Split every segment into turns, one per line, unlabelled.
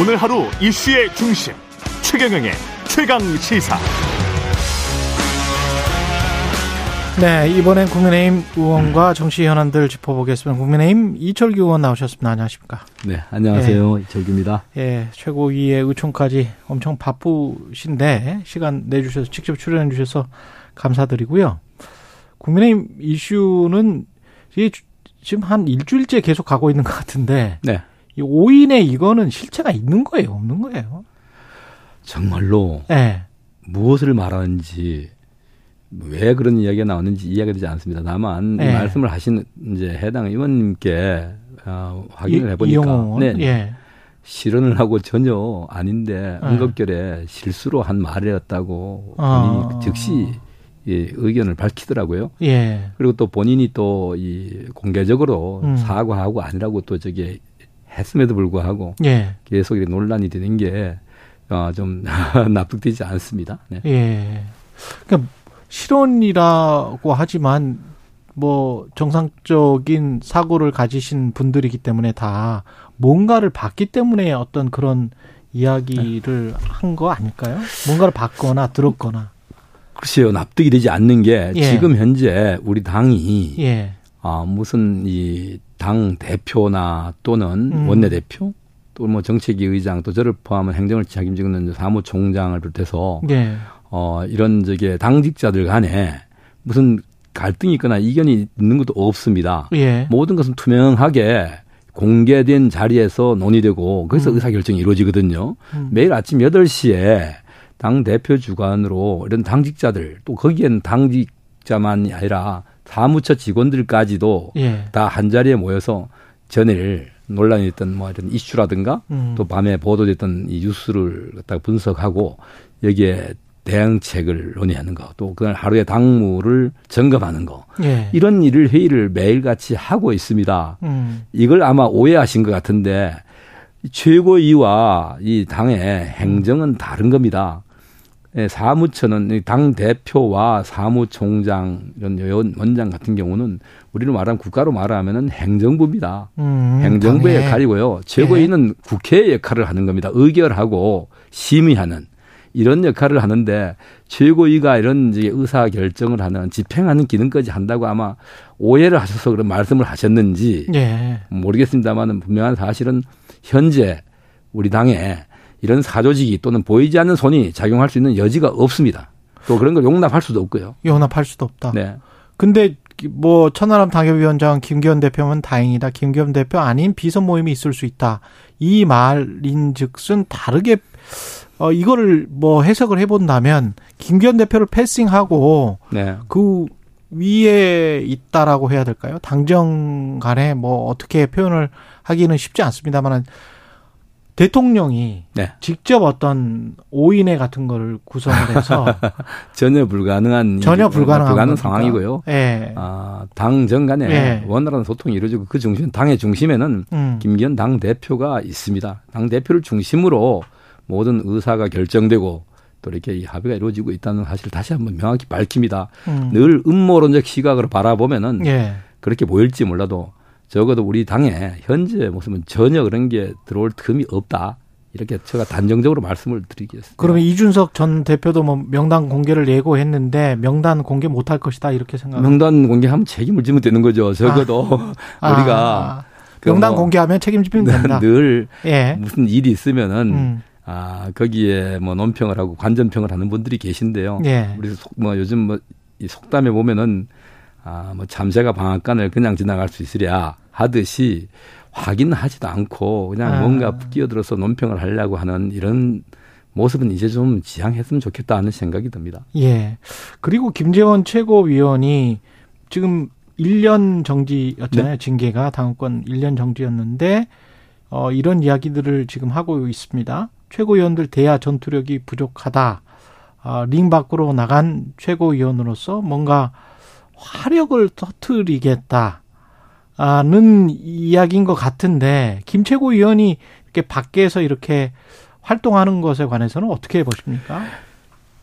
오늘 하루 이슈의 중심 최경영의 최강 시사.
네, 이번엔 국민의힘 의원과 정치 현안들 짚어보겠습니다. 국민의힘 이철규 의원 나오셨습니다. 안녕하십니까?
네, 안녕하세요. 예. 이철규입니다.
예, 최고위의 의총까지 엄청 바쁘신데 시간 내주셔서 직접 출연해 주셔서 감사드리고요. 국민의힘 이슈는 지금 한 일주일째 계속 가고 있는 것 같은데 네. 이 5인의 이거는 실체가 있는 거예요, 없는 거예요?
정말로 네. 무엇을 말하는지 왜 그런 이야기가 나오는지 이해가 되지 않습니다. 다만 네. 이 말씀을 하신 이제 해당 의원님께 어, 확인을 해보니까 네, 예. 실언을 하고 전혀 아닌데 네. 응급결에 실수로 한 말이었다고 아. 본인이 즉시 예, 의견을 밝히더라고요. 예. 그리고 또 본인이 또 이 공개적으로 음. 사과하고 아니라고 또 저기 했음에도 불구하고 예. 계속 이렇게 논란이 되는 게 어, 좀 납득되지 않습니다.
네. 예. 그러니까 실언이라고 하지만 뭐 정상적인 사고를 가지신 분들이기 때문에 다 뭔가를 봤기 때문에 어떤 그런 이야기를 한 거 아닐까요? 뭔가를 봤거나 들었거나.
글쎄요, 납득이 되지 않는 게 예. 지금 현재 우리 당이 예. 아, 무슨 이 당 대표나 또는 음. 원내대표 또 뭐 정책위 의장 또 저를 포함한 행정을 책임지는 사무총장을 비롯해서 예. 어, 이런 저게 당직자들 간에 무슨 갈등이 있거나 이견이 있는 것도 없습니다. 예. 모든 것은 투명하게 공개된 자리에서 논의되고 거기서 음. 의사결정이 이루어지거든요. 음. 매일 아침 8시에 당 대표 주관으로 이런 당직자들 또 거기에는 당직 자만이 아니라 사무처 직원들까지도 예. 다한 자리에 모여서 전일 논란이 됐던 뭐 이런 이슈라든가 음. 또 밤에 보도됐던 이 뉴스를 갖다가 분석하고 여기에 대응책을 논의하는 거, 또 그날 하루의 당무를 점검하는 거, 예. 이런 일을 회의를 매일 같이 하고 있습니다. 음. 이걸 아마 오해하신 것 같은데 최고위와 이 당의 행정은 다른 겁니다. 예, 사무처는 당 대표와 사무총장 이런 원장 같은 경우는 우리는 말하면 국가로 말하면은 행정부입니다. 음, 행정부의 당에. 역할이고요. 최고위는 예. 국회의 역할을 하는 겁니다. 의결하고 심의하는. 이런 역할을 하는데 최고위가 이런 의사 결정을 하는 집행하는 기능까지 한다고 아마 오해를 하셔서 그런 말씀을 하셨는지 예. 모르겠습니다만은 분명한 사실은 현재 우리 당에 이런 사조직이 또는 보이지 않는 손이 작용할 수 있는 여지가 없습니다. 또 그런 걸 용납할 수도 없고요.
용납할 수도 없다. 네. 근데 뭐 천하람 당협위원장 김기현 대표면 다행이다. 김기현 대표 아닌 비선 모임이 있을 수 있다. 이 말인즉슨 다르게 어, 이거를 뭐 해석을 해본다면 김기현 대표를 패싱하고 네. 그 위에 있다라고 해야 될까요? 당정 간에 뭐 어떻게 표현을 하기는 쉽지 않습니다만은 대통령이 네. 직접 어떤 오인회 같은 거를 구성을 해서
전혀 불가능한
전혀 불가능한
불가능 상황이고요. 예. 아, 당 정 간에 예. 원활한 소통이 이루어지고 그 중심 당의 중심에는 음. 김기현 당 대표가 있습니다. 당 대표를 중심으로 모든 의사가 결정되고 또 이렇게 이 합의가 이루어지고 있다는 사실을 다시 한번 명확히 밝힙니다. 음. 늘 음모론적 시각으로 바라보면은 예. 그렇게 보일지 몰라도 적어도 우리 당의 현재 모습은 전혀 그런 게 들어올 틈이 없다. 이렇게 제가 단정적으로 말씀을 드리겠습니다.
그러면 이준석 전 대표도 뭐 명단 공개를 예고했는데 명단 공개 못할 것이다 이렇게 생각.
명단 공개하면 책임을 지면 되는 거죠. 적어도 아. 우리가 아.
명단 뭐 공개하면 책임지면 된다.
늘 예. 무슨 일이 있으면은 음. 아, 거기에 뭐 논평을 하고 관전평을 하는 분들이 계신데요. 예. 우리 속, 뭐 요즘 뭐 이 속담에 보면은 아, 뭐 잠새가 방앗간을 그냥 지나갈 수 있으랴 하듯이 확인하지도 않고 그냥 아. 뭔가 끼어들어서 논평을 하려고 하는 이런 모습은 이제 좀 지양했으면 좋겠다 하는 생각이 듭니다.
예. 그리고 김재원 최고위원이 지금 1년 정지였잖아요. 네. 징계가 당원권 1년 정지였는데 어 이런 이야기들을 지금 하고 있습니다. 최고위원들 대야 전투력이 부족하다. 아, 링 밖으로 나간 최고위원으로서 뭔가 화력을 터트리겠다. 는 이야기인 것 같은데 김 최고위원이 이렇게 밖에서 이렇게 활동하는 것에 관해서는 어떻게 보십니까?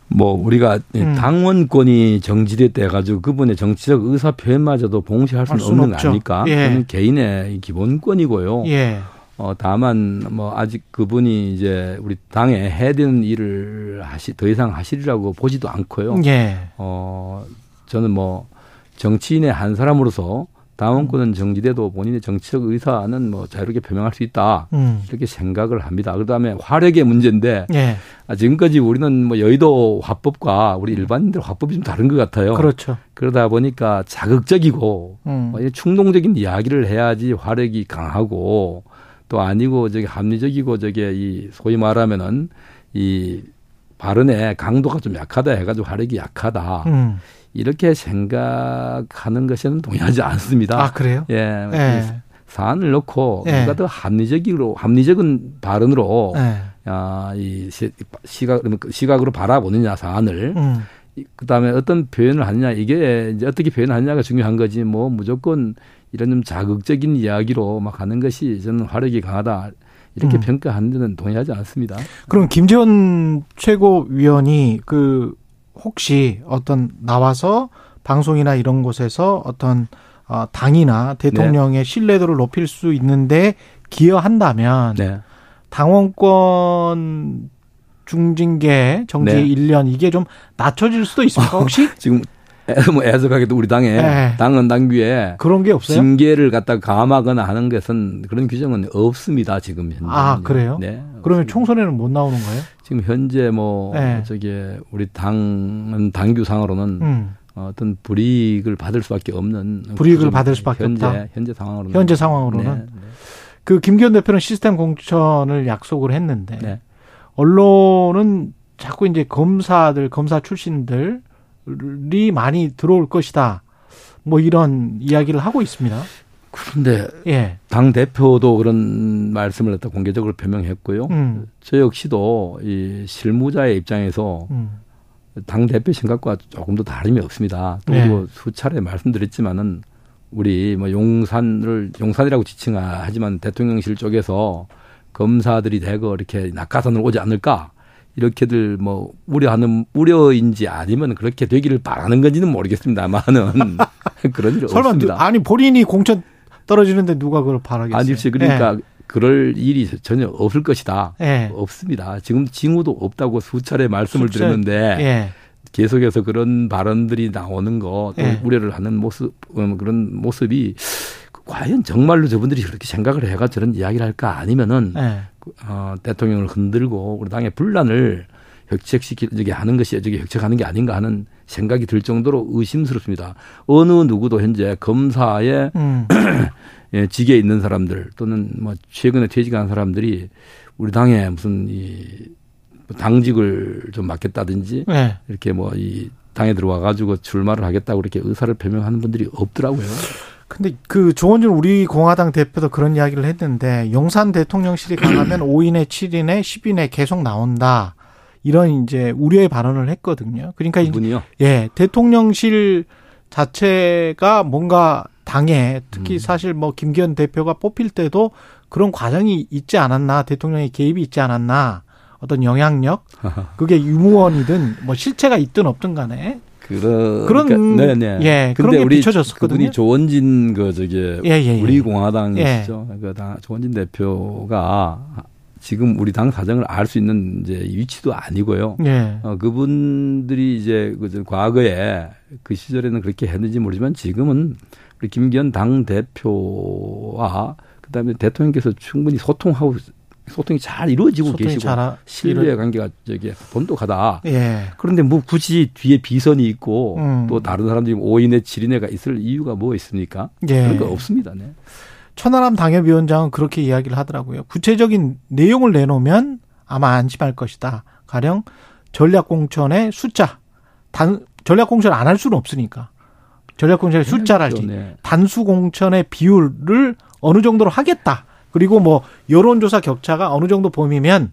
뭐 우리가 음. 당원권이 정지됐다 해가지고 그분의 정치적 의사 표현마저도 봉쇄할 수는 없는 없죠. 거 아닙니까? 예. 그는 개인의 기본권이고요. 예. 어, 다만, 뭐, 아직 그분이 이제 우리 당에 해야 되는 일을 하시, 더 이상 하시리라고 보지도 않고요. 예. 어, 저는 뭐, 정치인의 한 사람으로서 당원권은 정지돼도 본인의 정치적 의사는 뭐 자유롭게 표명할 수 있다. 음. 이렇게 생각을 합니다. 그 다음에 화력의 문제인데 예. 아, 지금까지 우리는 뭐 여의도 화법과 우리 일반인들 화법이 좀 다른 것 같아요.
그렇죠.
그러다 보니까 자극적이고 음. 뭐 충동적인 이야기를 해야지 화력이 강하고 또 아니고 저기 합리적이고 저게 이 소위 말하면은 이 발언의 강도가 좀 약하다 해가지고 화력이 약하다. 음. 이렇게 생각하는 것에는 동의하지 않습니다.
아 그래요?
예. 예. 사안을 놓고 예. 누가 더 합리적으로 합리적인 발언으로 예. 아, 이 시각 시각으로 바라보느냐 사안을 음. 그다음에 어떤 표현을 하느냐 이게 이제 어떻게 표현하느냐가 중요한 거지 뭐 무조건 이런 좀 자극적인 이야기로 막 하는 것이 저는 화력이 강하다 이렇게 음. 평가하는 데는 동의하지 않습니다.
그럼 김재원 최고위원이 그 혹시 어떤 나와서 방송이나 이런 곳에서 어떤 어, 당이나 대통령의 네. 신뢰도를 높일 수 있는데 기여한다면 네. 당원권 중징계 정지 네. 1년 이게 좀 낮춰질 수도 있습니까 혹시?
지금 뭐 애석하게도 우리 당에 네. 당은 당규에
그런 게 없어요.
징계를 갖다 감하거나 하는 것은 그런 규정은 없습니다 지금 현재.
아 그래요? 네. 그러면 총선에는 못 나오는 거예요?
지금 현재 뭐 네. 저기 우리 당은 당규상으로는 음. 어떤 불이익을 받을 수밖에 없는
불이익을 받을 수밖에
현재,
없다.
현재 상황으로는
현재 상황으로는 네, 네. 그 김기현 대표는 시스템 공천을 약속을 했는데 네. 언론은 자꾸 이제 검사들 검사 출신들 리 많이 들어올 것이다. 뭐 이런 이야기를 하고 있습니다.
그런데 예. 당 대표도 그런 말씀을 갖다 공개적으로 표명했고요. 음. 저 역시도 이 실무자의 입장에서 음. 당 대표 생각과 조금 더 다름이 없습니다. 또 예. 수차례 말씀드렸지만은 우리 뭐 용산을 용산이라고 지칭하지만 대통령실 쪽에서 검사들이 대거 이렇게 낙하산을 오지 않을까 이렇게들 뭐 우려하는 우려인지 아니면 그렇게 되기를 바라는 건지는 모르겠습니다만은 그런 일 설마 없습니다.
아니 본인이 공천 떨어지는데 누가 그걸 바라겠어요?
아니지 그러니까 네. 그럴 일이 전혀 없을 것이다. 네. 없습니다. 지금 징후도 없다고 수차례 말씀을 수차, 드렸는데 네. 계속해서 그런 발언들이 나오는 거, 또 우려를 하는 모습 음, 그런 모습이 과연 정말로 저분들이 그렇게 생각을 해가 저런 이야기를 할까 아니면은 네. 어, 대통령을 흔들고 우리 당의 분란을 혁책시키게 하는 것이 저게 혁책하는 게 아닌가 하는 생각이 들 정도로 의심스럽습니다. 어느 누구도 현재 검사의 음. 예, 직에 있는 사람들 또는 뭐 최근에 퇴직한 사람들이 우리 당에 무슨 이 당직을 좀 맡겠다든지 네. 이렇게 뭐 이 당에 들어와 가지고 출마를 하겠다고 이렇게 의사를 표명하는 분들이 없더라고요.
근데 그 조원준 우리 공화당 대표도 그런 이야기를 했는데 용산 대통령실이 강하면 5인에 7인에 10인에 계속 나온다. 이런 이제 우려의 발언을 했거든요. 그러니까
그분이요?
예, 대통령실 자체가 뭔가 당에 특히 음. 사실 뭐 김기현 대표가 뽑힐 때도 그런 과정이 있지 않았나 대통령의 개입이 있지 않았나 어떤 영향력 그게 유무원이든 뭐 실체가 있든 없든 간에
그러, 그런 그러니까, 네네. 예, 근데 우리 비춰졌었거든요. 그분이 조원진 그 저기 예, 예, 예. 우리 공화당이시죠. 예. 그 조원진 대표가 지금 우리 당 사정을 알 수 있는 이제 위치도 아니고요. 예. 어, 그분들이 이제 그 과거에 그 시절에는 그렇게 했는지 모르지만 지금은 우리 김기현 당 대표와 그다음에 대통령께서 충분히 소통하고 소통이 잘 이루어지고 소통이 계시고 잘 신뢰 관계가 저기 본독하다. 예. 그런데 뭐 굳이 뒤에 비선이 있고 음. 또 다른 사람들이 5인에 7인에가 있을 이유가 뭐 있습니까? 예. 그런 거 없습니다. 네.
천하람 당협위원장은 그렇게 이야기를 하더라고요. 구체적인 내용을 내놓으면 아마 안심할 것이다. 가령 전략공천의 숫자. 단 전략공천 안 할 수는 없으니까. 전략공천의 숫자랄지 네. 단수공천의 비율을 어느 정도로 하겠다. 그리고 뭐 여론조사 격차가 어느 정도 보이면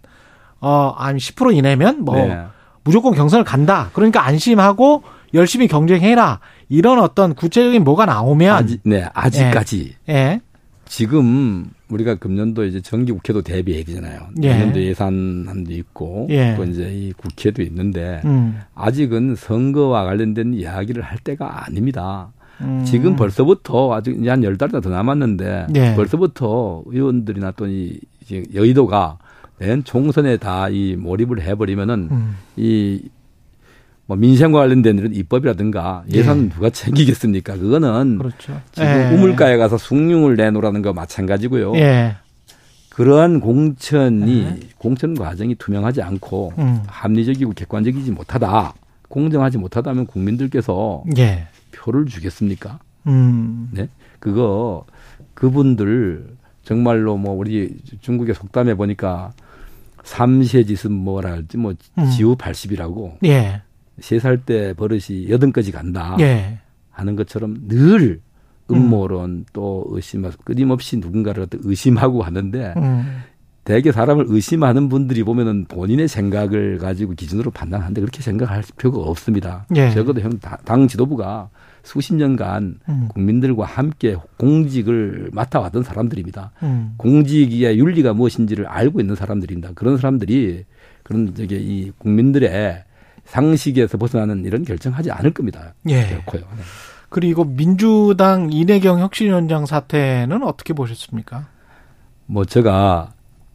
어한10% 이내면 뭐 네. 무조건 경선을 간다. 그러니까 안심하고 열심히 경쟁해라. 이런 어떤 구체적인 뭐가 나오면
아직, 네 아직까지 예. 예. 지금 우리가 금년도 이제 정기 국회도 대비해야 되잖아요. 예. 금년도 예산안도 있고 예. 또 이제 이 국회도 있는데 음. 아직은 선거와 관련된 이야기를 할 때가 아닙니다. 음. 지금 벌써부터 아직 한열 달이나 더 남았는데 네. 벌써부터 의원들이나 또이 여의도가 내년 총선에 다 이 몰입을 해버리면은 음. 이뭐 민생과 관련된 이런 입법이라든가 예산 네. 누가 챙기겠습니까? 그거는 그렇죠. 지금 네. 우물가에 가서 숭늉을 내놓으라는 거 마찬가지고요. 네. 그러한 공천이 네. 공천 과정이 투명하지 않고 음. 합리적이고 객관적이지 못하다. 공정하지 못하다면 국민들께서 예. 표를 주겠습니까? 음. 네. 그거 그분들 정말로 뭐 우리 중국의 속담에 보니까 삼세짓은 뭐라 할지 뭐 음. 지우 80이라고 예. 세살 때 버릇이 여든까지 간다 예. 하는 것처럼 늘 음모론 음. 또 의심하고 끊임없이 누군가를 의심하고 하는데 음. 대개 사람을 의심하는 분들이 보면은 본인의 생각을 가지고 기준으로 판단하는데 그렇게 생각할 필요가 없습니다. 예. 적어도 형 당 지도부가 수십 년간 음. 국민들과 함께 공직을 맡아왔던 사람들입니다. 음. 공직의 윤리가 무엇인지를 알고 있는 사람들입니다. 그런 사람들이 그런 저기 이 국민들의 상식에서 벗어나는 이런 결정하지 않을 겁니다. 예. 결코요. 네.
그리고 민주당 이내경 혁신위원장 사태는 어떻게 보셨습니까?
뭐 제가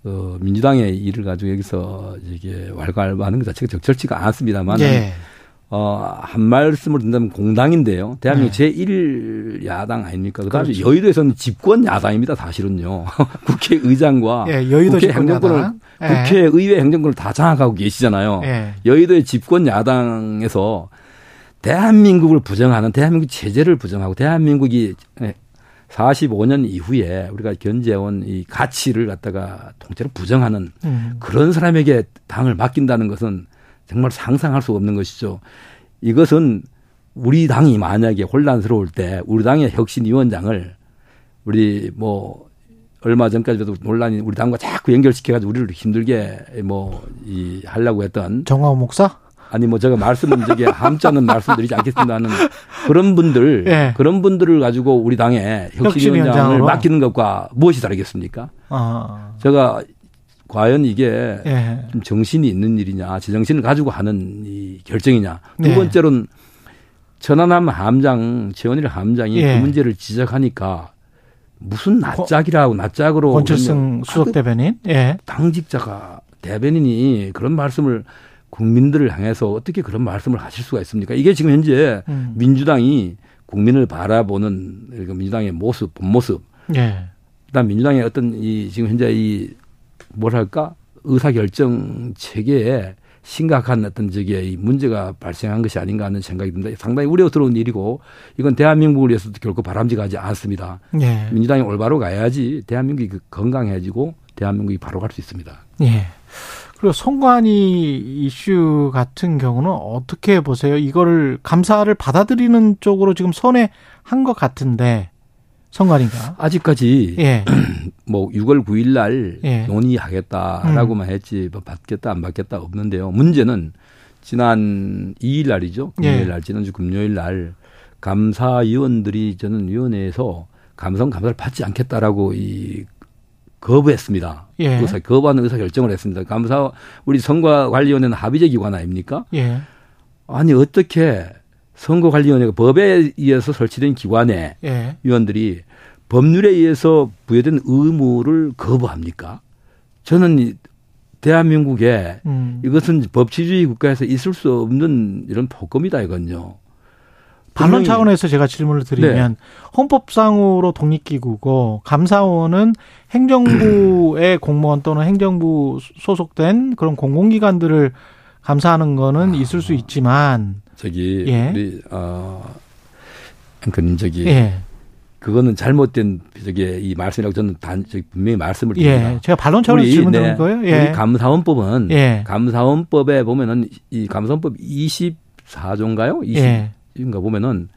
어, 민주당의 일을 가지고 여기서 이게 왈가왈부하는 것 자체가 적절치가 않습니다만 예. 어, 한 말씀을 든다면 공당인데요. 대한민국 네. 제1 야당 아닙니까? 그다음에 그렇죠. 여의도에서는 집권 야당입니다. 사실은요. 국회의장과 예, 여의도 국회 행정권을 예. 국회의회 행정권을 다 장악하고 계시잖아요. 예. 여의도의 집권 야당에서 대한민국을 부정하는 대한민국 체제를 부정하고 대한민국이 45년 이후에 우리가 견제해온 이 가치를 갖다가 통째로 부정하는 음. 그런 사람에게 당을 맡긴다는 것은 정말 상상할 수 없는 것이죠. 이것은 우리 당이 만약에 혼란스러울 때 우리 당의 혁신위원장을 우리 뭐 얼마 전까지도 논란이 우리 당과 자꾸 연결시켜가지고 우리를 힘들게 뭐 이 하려고 했던
정화호 목사?
아니 뭐 제가 말씀은 저기 함자는 말씀드리지 않겠습니다는 그런 분들 네. 그런 분들을 가지고 우리 당의 혁신위원장을 맡기는 것과 무엇이 다르겠습니까? 아. 제가 과연 이게 예. 좀 정신이 있는 일이냐, 제정신을 가지고 하는 이 결정이냐. 두 네. 번째로는 천안함 함장, 최원일 함장이 예. 그 문제를 지적하니까 무슨 낯짝이라고 낯짝으로
권철승 수석 대변인,
예. 당직자가 대변인이 그런 말씀을 국민들을 향해서 어떻게 그런 말씀을 하실 수가 있습니까? 이게 지금 현재 음. 민주당이 국민을 바라보는 민주당의 모습, 본 모습. 예. 그다음 민주당의 어떤 이 지금 현재 이 뭐랄까 의사 결정 체계에 심각한 어떤 저기 이 문제가 발생한 것이 아닌가 하는 생각이 듭니다. 상당히 우려스러운 일이고 이건 대한민국을 위해서도 결코 바람직하지 않습니다. 예. 민주당이 올바로 가야지 대한민국이 그 건강해지고 대한민국이 바로 갈 수 있습니다.
예. 그리고 송관이 이슈 같은 경우는 어떻게 보세요? 이거를 감사를 받아들이는 쪽으로 지금 선회한 것 같은데 선관위가
아직까지 예. 뭐 6월 9일 날 예. 논의하겠다라고만 음. 했지 뭐 받겠다 안 받겠다 없는데요. 문제는 지난 2일 날이죠. 금요일 예. 날 지난주 금요일 날 감사위원들이 저는 위원회에서 감성 감사를 받지 않겠다라고 이 거부했습니다. 예. 의사 거부하는 의사 결정을 했습니다. 감사 우리 선거관리위원회는 합의제 기관 아닙니까? 예. 아니 어떻게 선거관리위원회가 법에 의해서 설치된 기관에 예. 위원들이 법률에 의해서 부여된 의무를 거부합니까? 저는 대한민국에 음. 이것은 법치주의 국가에서 있을 수 없는 이런 폭검이다 이건요.
반론 차원에서 제가 질문을 드리면 네. 헌법상으로 독립기구고 감사원은 행정부의 공무원 또는 행정부 소속된 그런 공공기관들을 감사하는 거는 아. 있을 수 있지만
저기 예. 우리 어그 저기 예. 그거는 잘못된 저기 이 말씀이라고 저는 단 분명히 말씀을 예. 드립니다.
예. 제가 반론 차원에서 질문 드린 네, 거예요.
예. 우리 감사원법은 예. 감사원법에 보면은 이 감사원법 24조인가요? 20 인가 예. 보면은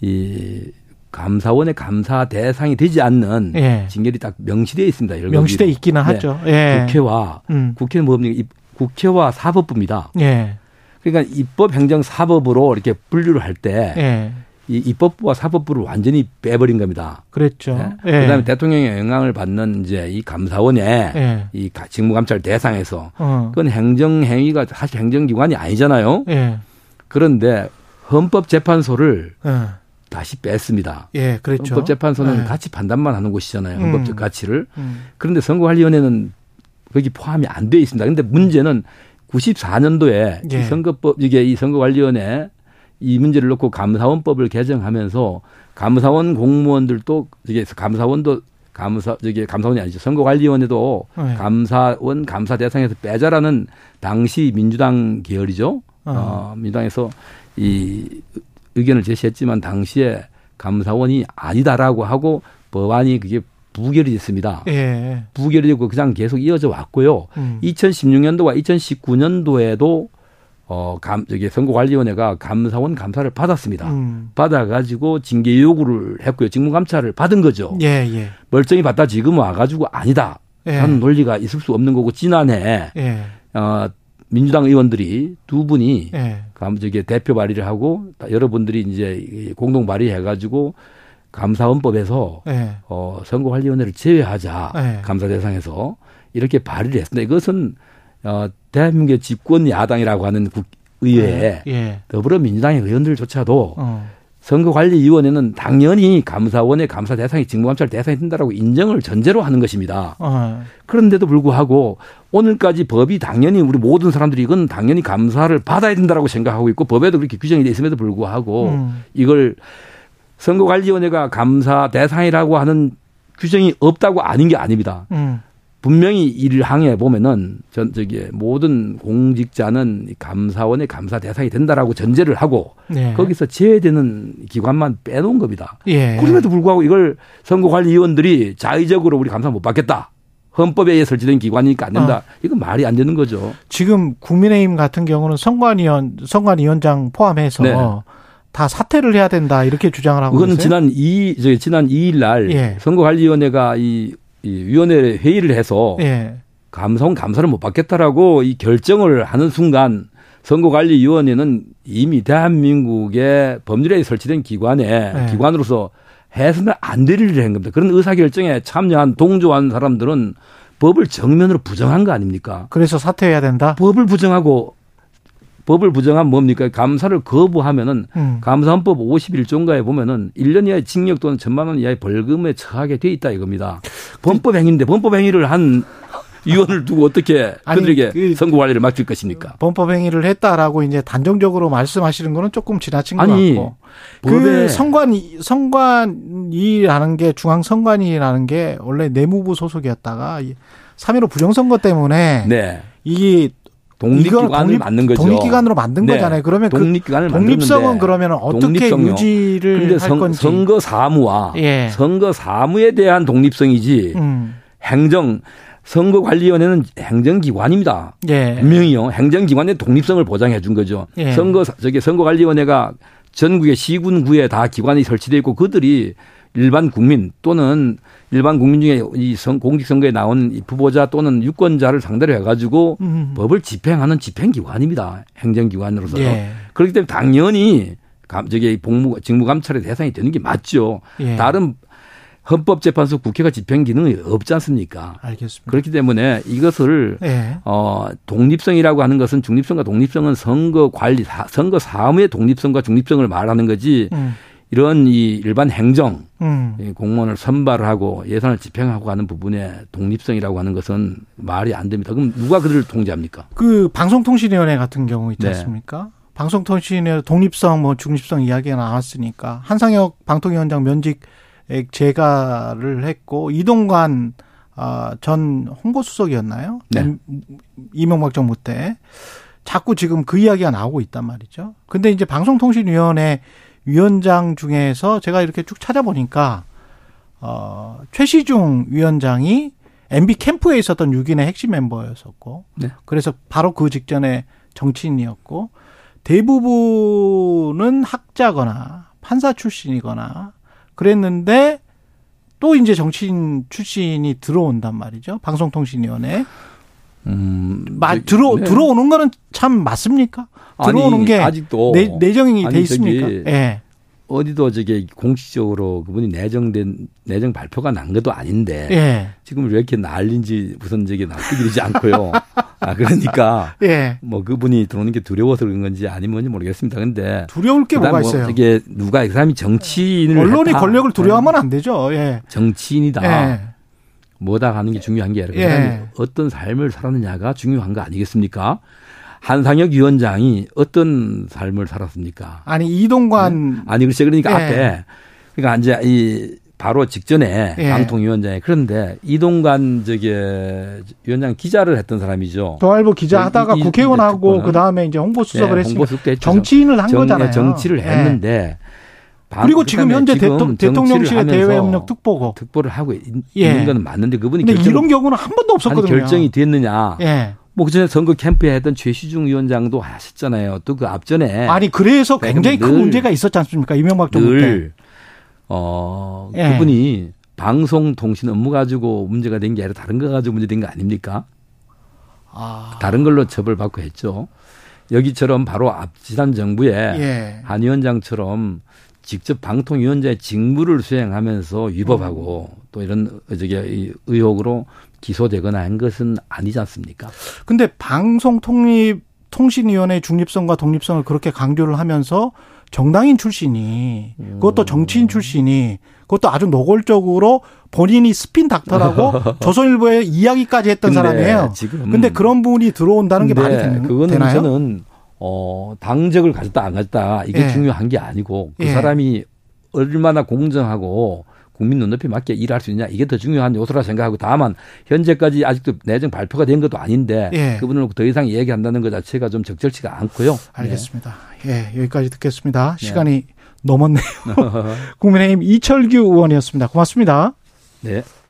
이 감사원의 감사 대상이 되지 않는 예. 징계리 딱 명시되어 있습니다.
명시되어 있기는 네. 하죠.
예. 국회와 음. 국회는 뭡니까? 국회와 사법부입니다. 예. 그러니까 입법, 행정, 사법으로 이렇게 분류를 할 때. 예. 이 입법부와 사법부를 완전히 빼버린 겁니다.
그랬죠.
네? 예. 그다음에 대통령의 영향을 받는 이제 이 감사원의 예. 이 직무감찰 대상에서 어. 그건 행정행위가 사실 행정기관이 아니잖아요. 예. 그런데 헌법재판소를 예. 다시 뺐습니다.
예, 그렇죠.
헌법재판소는 예. 가치 판단만 하는 곳이잖아요. 헌법적 음. 가치를. 음. 그런데 선거관리위원회는 거기 포함이 안 돼 있습니다. 근데 문제는 94년도에 예. 선거법 이게 이 선거관리위원회 이 문제를 놓고 감사원법을 개정하면서 감사원 공무원들도 이게 감사원도 감사 저기 감사원이 아니죠 선거관리위원회도 네. 감사원 감사 대상에서 빼자라는 당시 민주당 계열이죠. 어. 어, 민주당에서 이 의견을 제시했지만 당시에 감사원이 아니다라고 하고 법안이 그게 부결이 됐습니다. 예. 부결이 되고 그냥 계속 이어져 왔고요. 음. 2016년도와 2019년도에도 어, 감, 저기 선거관리위원회가 감사원 감사를 받았습니다. 음. 받아가지고 징계 요구를 했고요. 직무감찰을 받은 거죠.
예, 예.
멀쩡히 받다 지금 와가지고 아니다. 예. 하는 논리가 있을 수 없는 거고, 지난해, 예. 어, 민주당 의원들이 두 분이, 예. 감, 저기 대표 발의를 하고, 여러분들이 이제 공동 발의해가지고, 감사원법에서 예. 어, 선거관리위원회를 제외하자. 예. 감사 대상에서. 이렇게 발의를 했습니다. 이것은 어, 대한민국의 집권 야당이라고 하는 국 의회에 예. 예. 더불어민주당의 의원들조차도 어. 선거관리위원회는 당연히 감사원의 감사 대상이 직무감찰 대상이 된다라고 인정을 전제로 하는 것입니다. 어. 그런데도 불구하고 오늘까지 법이 당연히 우리 모든 사람들이 이건 당연히 감사를 받아야 된다라고 생각하고 있고 법에도 그렇게 규정이 돼 있음에도 불구하고 음. 이걸 선거관리위원회가 감사 대상이라고 하는 규정이 없다고 아닌 게 아닙니다. 음. 분명히 이를 항해 보면은 전 저기 모든 공직자는 감사원의 감사 대상이 된다라고 전제를 하고 네. 거기서 제외되는 기관만 빼놓은 겁니다. 예. 그럼에도 불구하고 이걸 선거관리위원들이 자의적으로 우리 감사 못 받겠다. 헌법에 의해 설치된 기관이니까 안 된다. 어. 이건 말이 안 되는 거죠.
지금 국민의힘 같은 경우는 선관위원 선관위원장 포함해서 네. 다 사퇴를 해야 된다 이렇게 주장을 하고
그거는 지난 2 저기 지난 2일 날 예. 선거관리위원회가 이 이 위원회 회의를 해서 예. 감사원 감사를 못 받겠다라고 이 결정을 하는 순간 선거관리위원회는 이미 대한민국의 법률에 설치된 기관에 예. 기관으로서 해서는 안 될 일을 한 겁니다. 그런 의사결정에 참여한 동조한 사람들은 법을 정면으로 부정한 거 아닙니까?
그래서 사퇴해야 된다?
법을 부정하고 법을 부정하면 뭡니까? 감사를 거부하면은 음. 감사헌법 51조인가에 보면은 1년 이하의 징역 또는 천만 원 이하의 벌금에 처하게 돼 있다 이겁니다. 범법 행위인데 범법 행위를 한 위원을 두고 어떻게 그들에게 그 선거 관리를 맡길 것입니까?
범법 행위를 했다라고 이제 단정적으로 말씀하시는 거는 조금 지나친 아니, 것 같고. 그 선관 선관이라는 게 중앙 선관이라는 게 원래 내무부 소속이었다가 3.15 부정선거 때문에 네. 이게
독립기관을 만든 거죠.
독립기관으로 만든 네. 거잖아요. 그러면 그 독립기관을 그 독립성은 그러면 어떻게 독립성요. 유지를 할 선, 건지.
선거 사무와 예. 선거 사무에 대한 독립성이지 음. 행정 선거관리위원회는 행정기관입니다. 예. 분명히요. 행정기관의 독립성을 보장해 준 거죠. 예. 선거 저기 선거관리위원회가 전국의 시군구에 다 기관이 설치되어 있고 그들이 일반 국민 또는 일반 국민 중에 이 선, 공직선거에 나온 이 후보자 또는 유권자를 상대로 해가지고 음. 법을 집행하는 집행기관입니다. 행정기관으로서. 예. 그렇기 때문에 당연히 감, 저기 복무, 직무감찰의 대상이 되는 게 맞죠. 예. 다른 헌법재판소 국회가 집행 기능이 없지 않습니까?
알겠습니다.
그렇기 때문에 이것을 예. 어 독립성이라고 하는 것은 중립성과 독립성은 선거 관리 선거 사무의 독립성과 중립성을 말하는 거지 음. 이런 이 일반 행정 음. 공무원을 선발을 하고 예산을 집행하고 하는 부분의 독립성이라고 하는 것은 말이 안 됩니다. 그럼 누가 그들을 통제합니까?
그 방송통신위원회 같은 경우 있지 네. 않습니까? 네. 방송통신위원회 독립성 뭐 중립성 이야기가 나왔으니까 한상혁 방통위원장 면직 재가를 했고 이동관 아, 전 홍보수석이었나요? 네. 이명박 정부 때 자꾸 지금 그 이야기가 나오고 있단 말이죠. 근데 이제 방송통신위원회 위원장 중에서 제가 이렇게 쭉 찾아보니까 어, 최시중 위원장이 MB 캠프에 있었던 6인의 핵심 멤버였었고, 네. 그래서 바로 그 직전에 정치인이었고, 대부분은 학자거나 판사 출신이거나 그랬는데 또 이제 정치인 출신이 들어온단 말이죠. 방송통신위원회. 음, 마, 들어 네. 들어오는 거는 참 맞습니까? 들어오는 아니, 게 아직도 내, 내정이 아니, 돼 있습니까? 예. 네.
어디도 저게 공식적으로 그분이 내정된 내정 발표가 난 것도 아닌데 예. 지금 왜 이렇게 난린지 우선 저게 납득이 되지 않고요. 아, 그러니까. 예. 뭐 그분이 들어오는 게 두려워서 그런 건지 아니면 모르겠습니다. 근데.
두려울 게 뭐가 뭐 있어요?
이게 누가 그 사람이 정치인을.
언론이 했다. 권력을 두려워하면 안 되죠. 예.
정치인이다. 예. 뭐다 하는 게 중요한 게 아니라 예. 어떤 삶을 살았느냐가 중요한 거 아니겠습니까? 한상혁 위원장이 어떤 삶을 살았습니까?
아니 이동관
네? 아니 글쎄 그러니까 예. 앞에 그러니까 이제 이 바로 직전에 예. 방통위원장이 그런데 이동관 저기 위원장 기자를 했던 사람이죠.
도알보 기자 그 하다가 국회의원하고 그 다음에 이제 홍보 수석을 네, 했으니까 정치인을 한 정, 거잖아요.
정치를 예. 했는데
그리고 지금 현재 지금 대통령실의 대외협력 특보고
특보를 하고 있, 예. 는건 맞는데 그분이
결정, 이런 경우는 한 번도 없었거든요.
결정이 됐느냐? 예. 뭐 그전에 선거 캠프에 했던 최시중 위원장도 하셨잖아요. 또 그 앞전에
아니 그래서 굉장히 큰 문제가 있었지 않습니까? 이명박 정부 때.
어 예. 그분이 방송통신 업무 가지고 문제가 된 게 아니라 다른 거 가지고 문제된 거 아닙니까? 아. 다른 걸로 처벌받고 했죠. 여기처럼 바로 앞 지난 정부에 예. 한 위원장처럼 직접 방통위원장의 직무를 수행하면서 위법하고 음. 또 이런 저기 의혹으로 기소되거나 한 것은 아니지 않습니까?
근데 방송 통립 통신위원회 중립성과 독립성을 그렇게 강조를 하면서 정당인 출신이 그것도 음. 정치인 출신이 그것도 아주 노골적으로 본인이 스핀 닥터라고 조선일보에 이야기까지 했던 사람이에요. 지금 근데 그런 분이 들어온다는 게 말이 되는,
그거는
되나요?
저는 어 당적을 가졌다 안 가졌다 이게 예. 중요한 게 아니고 그 예. 사람이 얼마나 공정하고 국민 눈높이 맞게 일할 수 있냐 이게 더 중요한 요소라 생각하고 다만 현재까지 아직도 내정 발표가 된 것도 아닌데 예. 그분을 더 이상 얘기한다는 것 자체가 좀 적절치가 않고요.
알겠습니다. 예, 예 여기까지 듣겠습니다. 네. 시간이 넘었네요. 국민의힘 이철규 의원이었습니다. 고맙습니다.
네.